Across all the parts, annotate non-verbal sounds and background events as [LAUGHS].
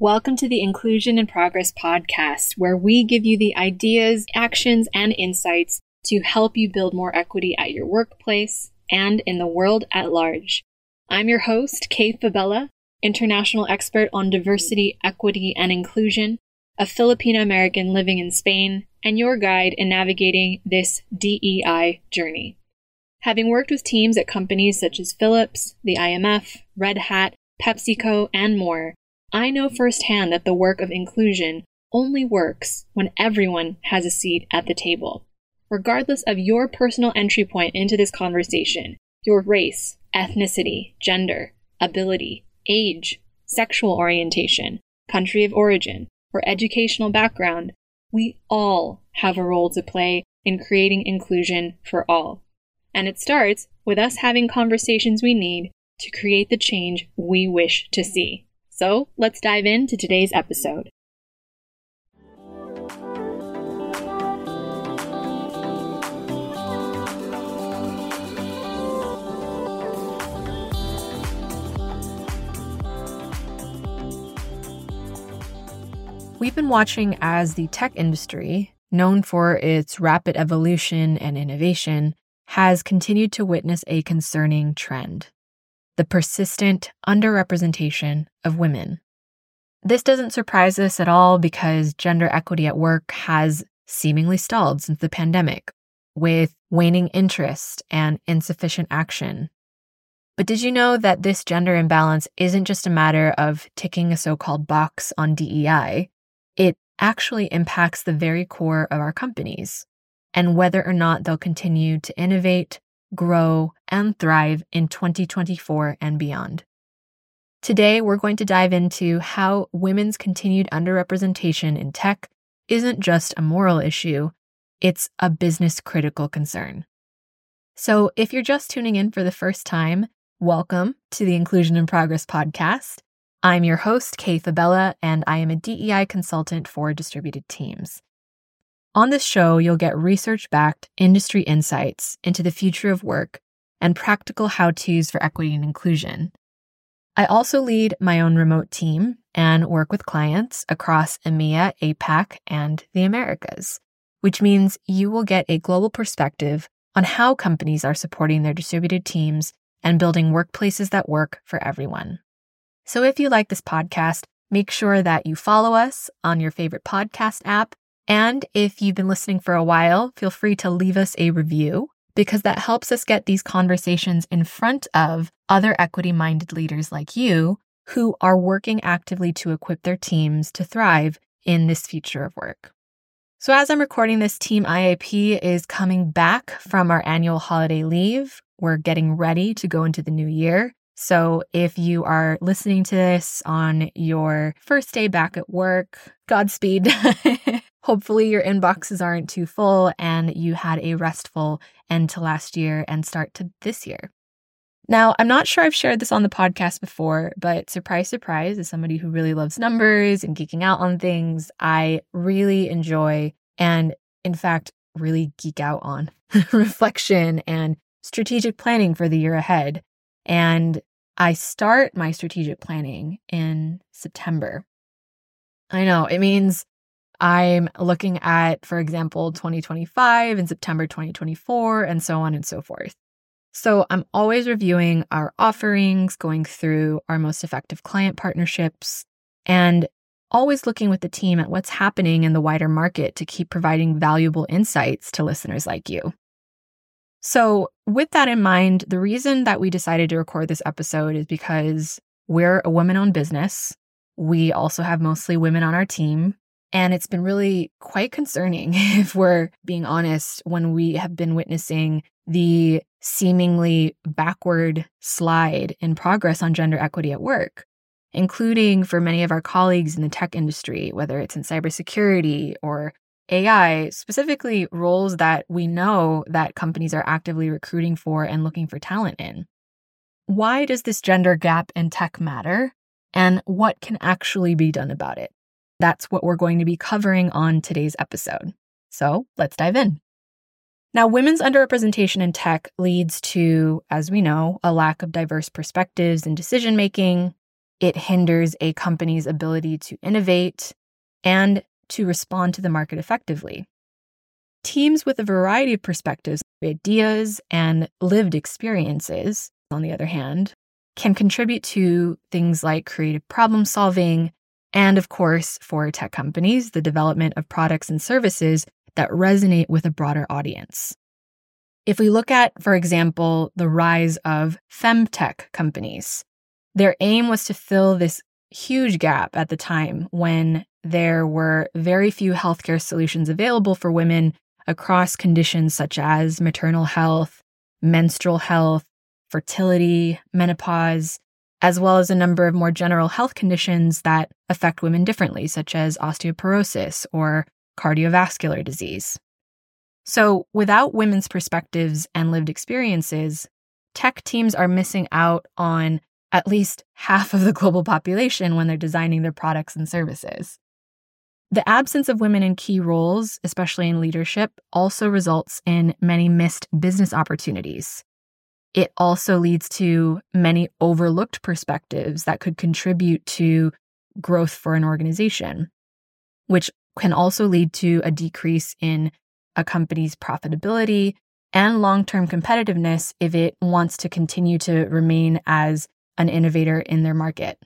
Welcome to the Inclusion in Progress podcast, where we give you the ideas, actions, and insights to help you build more equity at your workplace and in the world at large. I'm your host, Kay Fabella, international expert on diversity, equity, and inclusion, a Filipino American living in Spain, and your guide in navigating this DEI journey. Having worked with teams at companies such as Philips, the IMF, Red Hat, PepsiCo, and more, I know firsthand that the work of inclusion only works when everyone has a seat at the table. Regardless of your personal entry point into this conversation, your race, ethnicity, gender, ability, age, sexual orientation, country of origin, or educational background, we all have a role to play in creating inclusion for all. And it starts with us having conversations we need to create the change we wish to see. So let's dive into today's episode. We've been watching as the tech industry, known for its rapid evolution and innovation, has continued to witness a concerning trend the persistent underrepresentation of women. This doesn't surprise us at all because gender equity at work has seemingly stalled since the pandemic, with waning interest and insufficient action. But did you know that this gender imbalance isn't just a matter of ticking a so called box on DEI? It actually impacts the very core of our companies and whether or not they'll continue to innovate, grow, and thrive in 2024 and beyond. Today, we're going to dive into how women's continued underrepresentation in tech isn't just a moral issue, it's a business critical concern. So, if you're just tuning in for the first time, welcome to the Inclusion in Progress podcast. I'm your host, Kay Fabella, and I am a DEI consultant for distributed teams. On this show, you'll get research backed industry insights into the future of work and practical how to's for equity and inclusion. I also lead my own remote team and work with clients across EMEA, APAC, and the Americas, which means you will get a global perspective on how companies are supporting their distributed teams and building workplaces that work for everyone. So if you like this podcast, make sure that you follow us on your favorite podcast app and if you've been listening for a while, feel free to leave us a review because that helps us get these conversations in front of other equity minded leaders like you who are working actively to equip their teams to thrive in this future of work. So, as I'm recording this, Team IAP is coming back from our annual holiday leave. We're getting ready to go into the new year. So, if you are listening to this on your first day back at work, Godspeed. [LAUGHS] Hopefully, your inboxes aren't too full and you had a restful end to last year and start to this year. Now, I'm not sure I've shared this on the podcast before, but surprise, surprise, as somebody who really loves numbers and geeking out on things, I really enjoy and, in fact, really geek out on [LAUGHS] reflection and strategic planning for the year ahead. And I start my strategic planning in September. I know it means I'm looking at, for example, 2025 and September 2024, and so on and so forth. So I'm always reviewing our offerings, going through our most effective client partnerships, and always looking with the team at what's happening in the wider market to keep providing valuable insights to listeners like you. So, with that in mind, the reason that we decided to record this episode is because we're a women owned business. We also have mostly women on our team. And it's been really quite concerning, [LAUGHS] if we're being honest, when we have been witnessing the seemingly backward slide in progress on gender equity at work, including for many of our colleagues in the tech industry, whether it's in cybersecurity or AI, specifically roles that we know that companies are actively recruiting for and looking for talent in. Why does this gender gap in tech matter? And what can actually be done about it? That's what we're going to be covering on today's episode. So let's dive in. Now, women's underrepresentation in tech leads to, as we know, a lack of diverse perspectives in decision making, it hinders a company's ability to innovate and to respond to the market effectively. Teams with a variety of perspectives, ideas, and lived experiences, on the other hand, can contribute to things like creative problem solving, and of course, for tech companies, the development of products and services that resonate with a broader audience. If we look at, for example, the rise of femtech companies, their aim was to fill this huge gap at the time when there were very few healthcare solutions available for women across conditions such as maternal health, menstrual health, fertility, menopause, as well as a number of more general health conditions that affect women differently, such as osteoporosis or cardiovascular disease. So, without women's perspectives and lived experiences, tech teams are missing out on at least half of the global population when they're designing their products and services. The absence of women in key roles, especially in leadership, also results in many missed business opportunities. It also leads to many overlooked perspectives that could contribute to growth for an organization, which can also lead to a decrease in a company's profitability and long term competitiveness if it wants to continue to remain as an innovator in their market.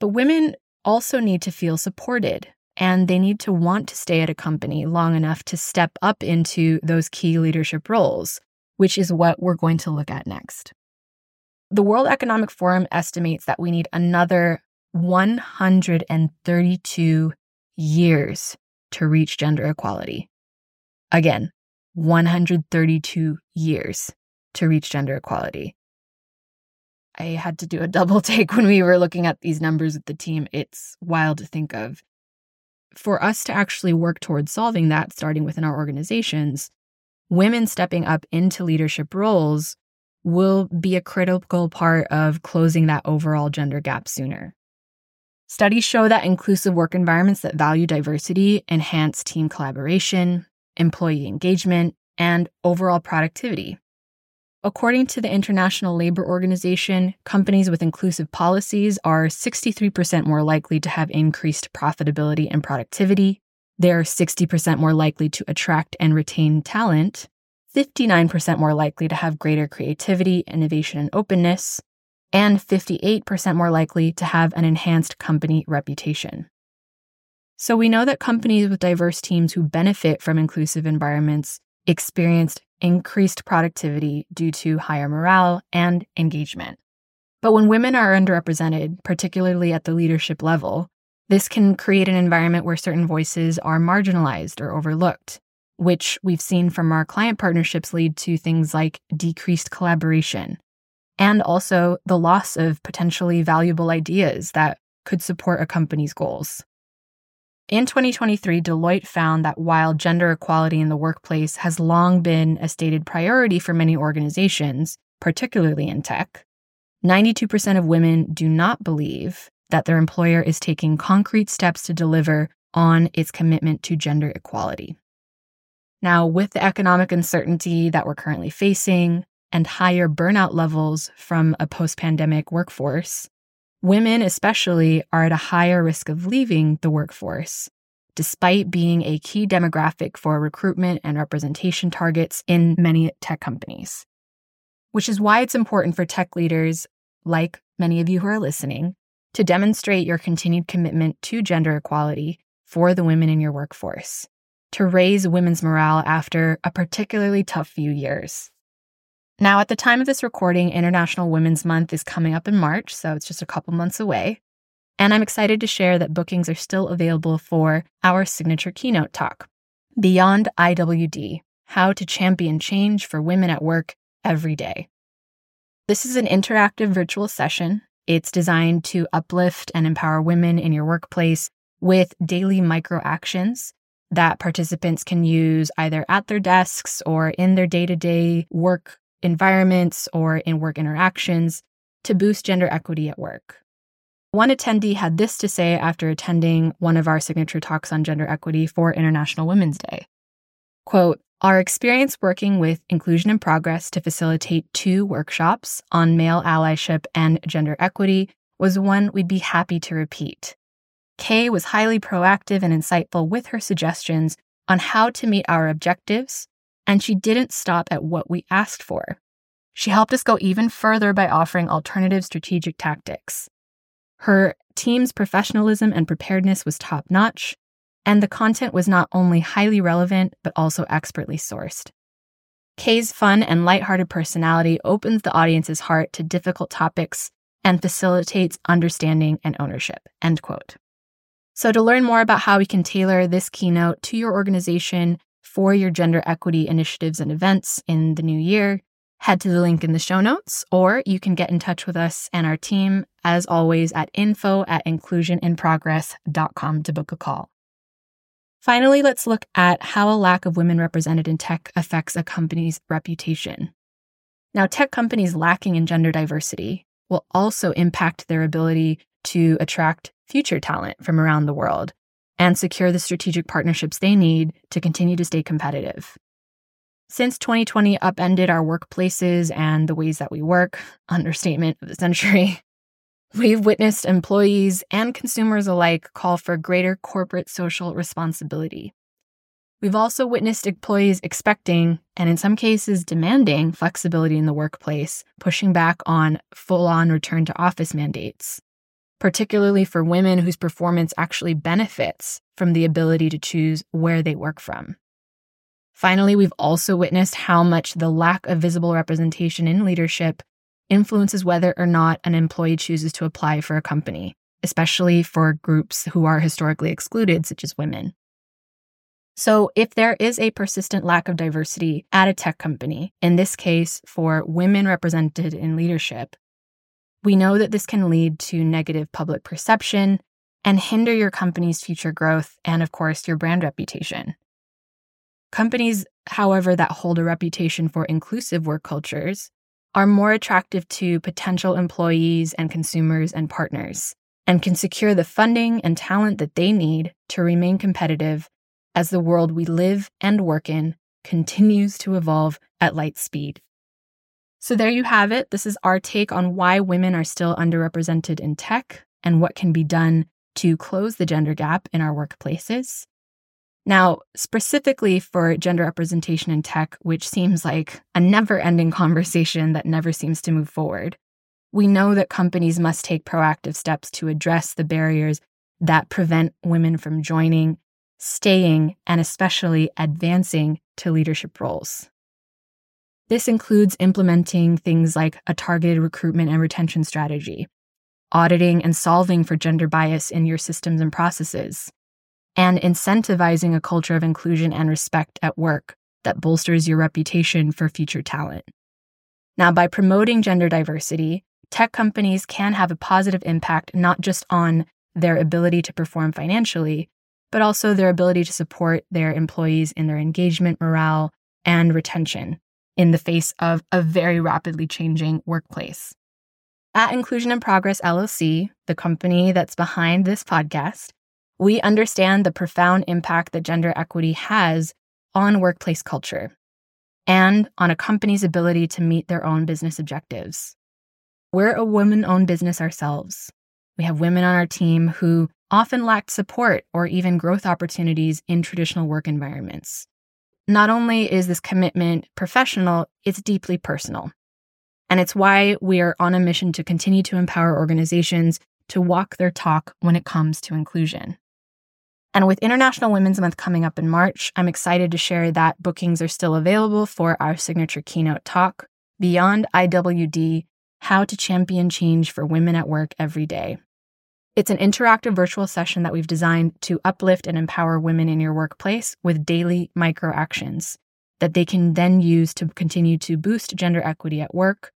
But women also need to feel supported and they need to want to stay at a company long enough to step up into those key leadership roles, which is what we're going to look at next. The World Economic Forum estimates that we need another 132 years to reach gender equality. Again, 132 years to reach gender equality. I had to do a double [LAUGHS] take when we were looking at these numbers with the team. It's wild to think of. For us to actually work towards solving that, starting within our organizations, women stepping up into leadership roles will be a critical part of closing that overall gender gap sooner. Studies show that inclusive work environments that value diversity enhance team collaboration, employee engagement, and overall productivity. According to the International Labor Organization, companies with inclusive policies are 63% more likely to have increased profitability and productivity. They're 60% more likely to attract and retain talent, 59% more likely to have greater creativity, innovation, and openness, and 58% more likely to have an enhanced company reputation. So we know that companies with diverse teams who benefit from inclusive environments experienced increased productivity due to higher morale and engagement. But when women are underrepresented, particularly at the leadership level, this can create an environment where certain voices are marginalized or overlooked, which we've seen from our client partnerships lead to things like decreased collaboration and also the loss of potentially valuable ideas that could support a company's goals. In 2023, Deloitte found that while gender equality in the workplace has long been a stated priority for many organizations, particularly in tech, 92% of women do not believe that their employer is taking concrete steps to deliver on its commitment to gender equality. Now, with the economic uncertainty that we're currently facing and higher burnout levels from a post pandemic workforce, Women, especially, are at a higher risk of leaving the workforce, despite being a key demographic for recruitment and representation targets in many tech companies. Which is why it's important for tech leaders, like many of you who are listening, to demonstrate your continued commitment to gender equality for the women in your workforce, to raise women's morale after a particularly tough few years. Now, at the time of this recording, International Women's Month is coming up in March, so it's just a couple months away. And I'm excited to share that bookings are still available for our signature keynote talk, Beyond IWD How to Champion Change for Women at Work Every Day. This is an interactive virtual session. It's designed to uplift and empower women in your workplace with daily micro actions that participants can use either at their desks or in their day to day work environments or in work interactions to boost gender equity at work. One attendee had this to say after attending one of our signature talks on gender equity for International Women's Day. Quote, our experience working with Inclusion in Progress to facilitate two workshops on male allyship and gender equity was one we'd be happy to repeat. Kay was highly proactive and insightful with her suggestions on how to meet our objectives, and she didn't stop at what we asked for. She helped us go even further by offering alternative strategic tactics. Her team's professionalism and preparedness was top notch, and the content was not only highly relevant, but also expertly sourced. Kay's fun and lighthearted personality opens the audience's heart to difficult topics and facilitates understanding and ownership. End quote. So, to learn more about how we can tailor this keynote to your organization for your gender equity initiatives and events in the new year, head to the link in the show notes, or you can get in touch with us and our team, as always, at info at inclusioninprogress.com to book a call. Finally, let's look at how a lack of women represented in tech affects a company's reputation. Now, tech companies lacking in gender diversity will also impact their ability to attract future talent from around the world and secure the strategic partnerships they need to continue to stay competitive. Since 2020 upended our workplaces and the ways that we work, understatement of the century, [LAUGHS] we've witnessed employees and consumers alike call for greater corporate social responsibility. We've also witnessed employees expecting, and in some cases demanding, flexibility in the workplace, pushing back on full on return to office mandates particularly for women whose performance actually benefits from the ability to choose where they work from. Finally, we've also witnessed how much the lack of visible representation in leadership influences whether or not an employee chooses to apply for a company, especially for groups who are historically excluded, such as women. So, if there is a persistent lack of diversity at a tech company, in this case for women represented in leadership, we know that this can lead to negative public perception and hinder your company's future growth and, of course, your brand reputation. Companies, however, that hold a reputation for inclusive work cultures are more attractive to potential employees and consumers and partners and can secure the funding and talent that they need to remain competitive as the world we live and work in continues to evolve at light speed. So, there you have it. This is our take on why women are still underrepresented in tech and what can be done to close the gender gap in our workplaces. Now, specifically for gender representation in tech, which seems like a never ending conversation that never seems to move forward, we know that companies must take proactive steps to address the barriers that prevent women from joining, staying, and especially advancing to leadership roles. This includes implementing things like a targeted recruitment and retention strategy, auditing and solving for gender bias in your systems and processes, and incentivizing a culture of inclusion and respect at work that bolsters your reputation for future talent. Now, by promoting gender diversity, tech companies can have a positive impact not just on their ability to perform financially, but also their ability to support their employees in their engagement, morale, and retention in the face of a very rapidly changing workplace. At Inclusion in Progress LLC, the company that's behind this podcast, we understand the profound impact that gender equity has on workplace culture and on a company's ability to meet their own business objectives. We're a women owned business ourselves. We have women on our team who often lacked support or even growth opportunities in traditional work environments. Not only is this commitment professional, it's deeply personal. And it's why we are on a mission to continue to empower organizations to walk their talk when it comes to inclusion. And with International Women's Month coming up in March, I'm excited to share that bookings are still available for our signature keynote talk, Beyond IWD How to Champion Change for Women at Work Every Day. It's an interactive virtual session that we've designed to uplift and empower women in your workplace with daily micro actions that they can then use to continue to boost gender equity at work,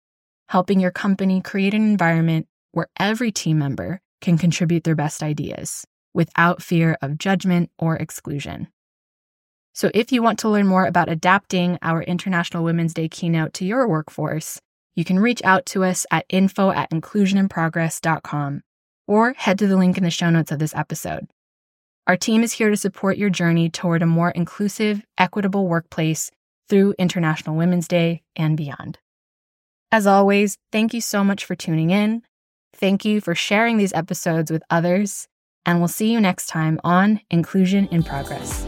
helping your company create an environment where every team member can contribute their best ideas without fear of judgment or exclusion. So, if you want to learn more about adapting our International Women's Day keynote to your workforce, you can reach out to us at info at inclusioninprogress.com or head to the link in the show notes of this episode. Our team is here to support your journey toward a more inclusive, equitable workplace through International Women's Day and beyond. As always, thank you so much for tuning in. Thank you for sharing these episodes with others, and we'll see you next time on Inclusion in Progress.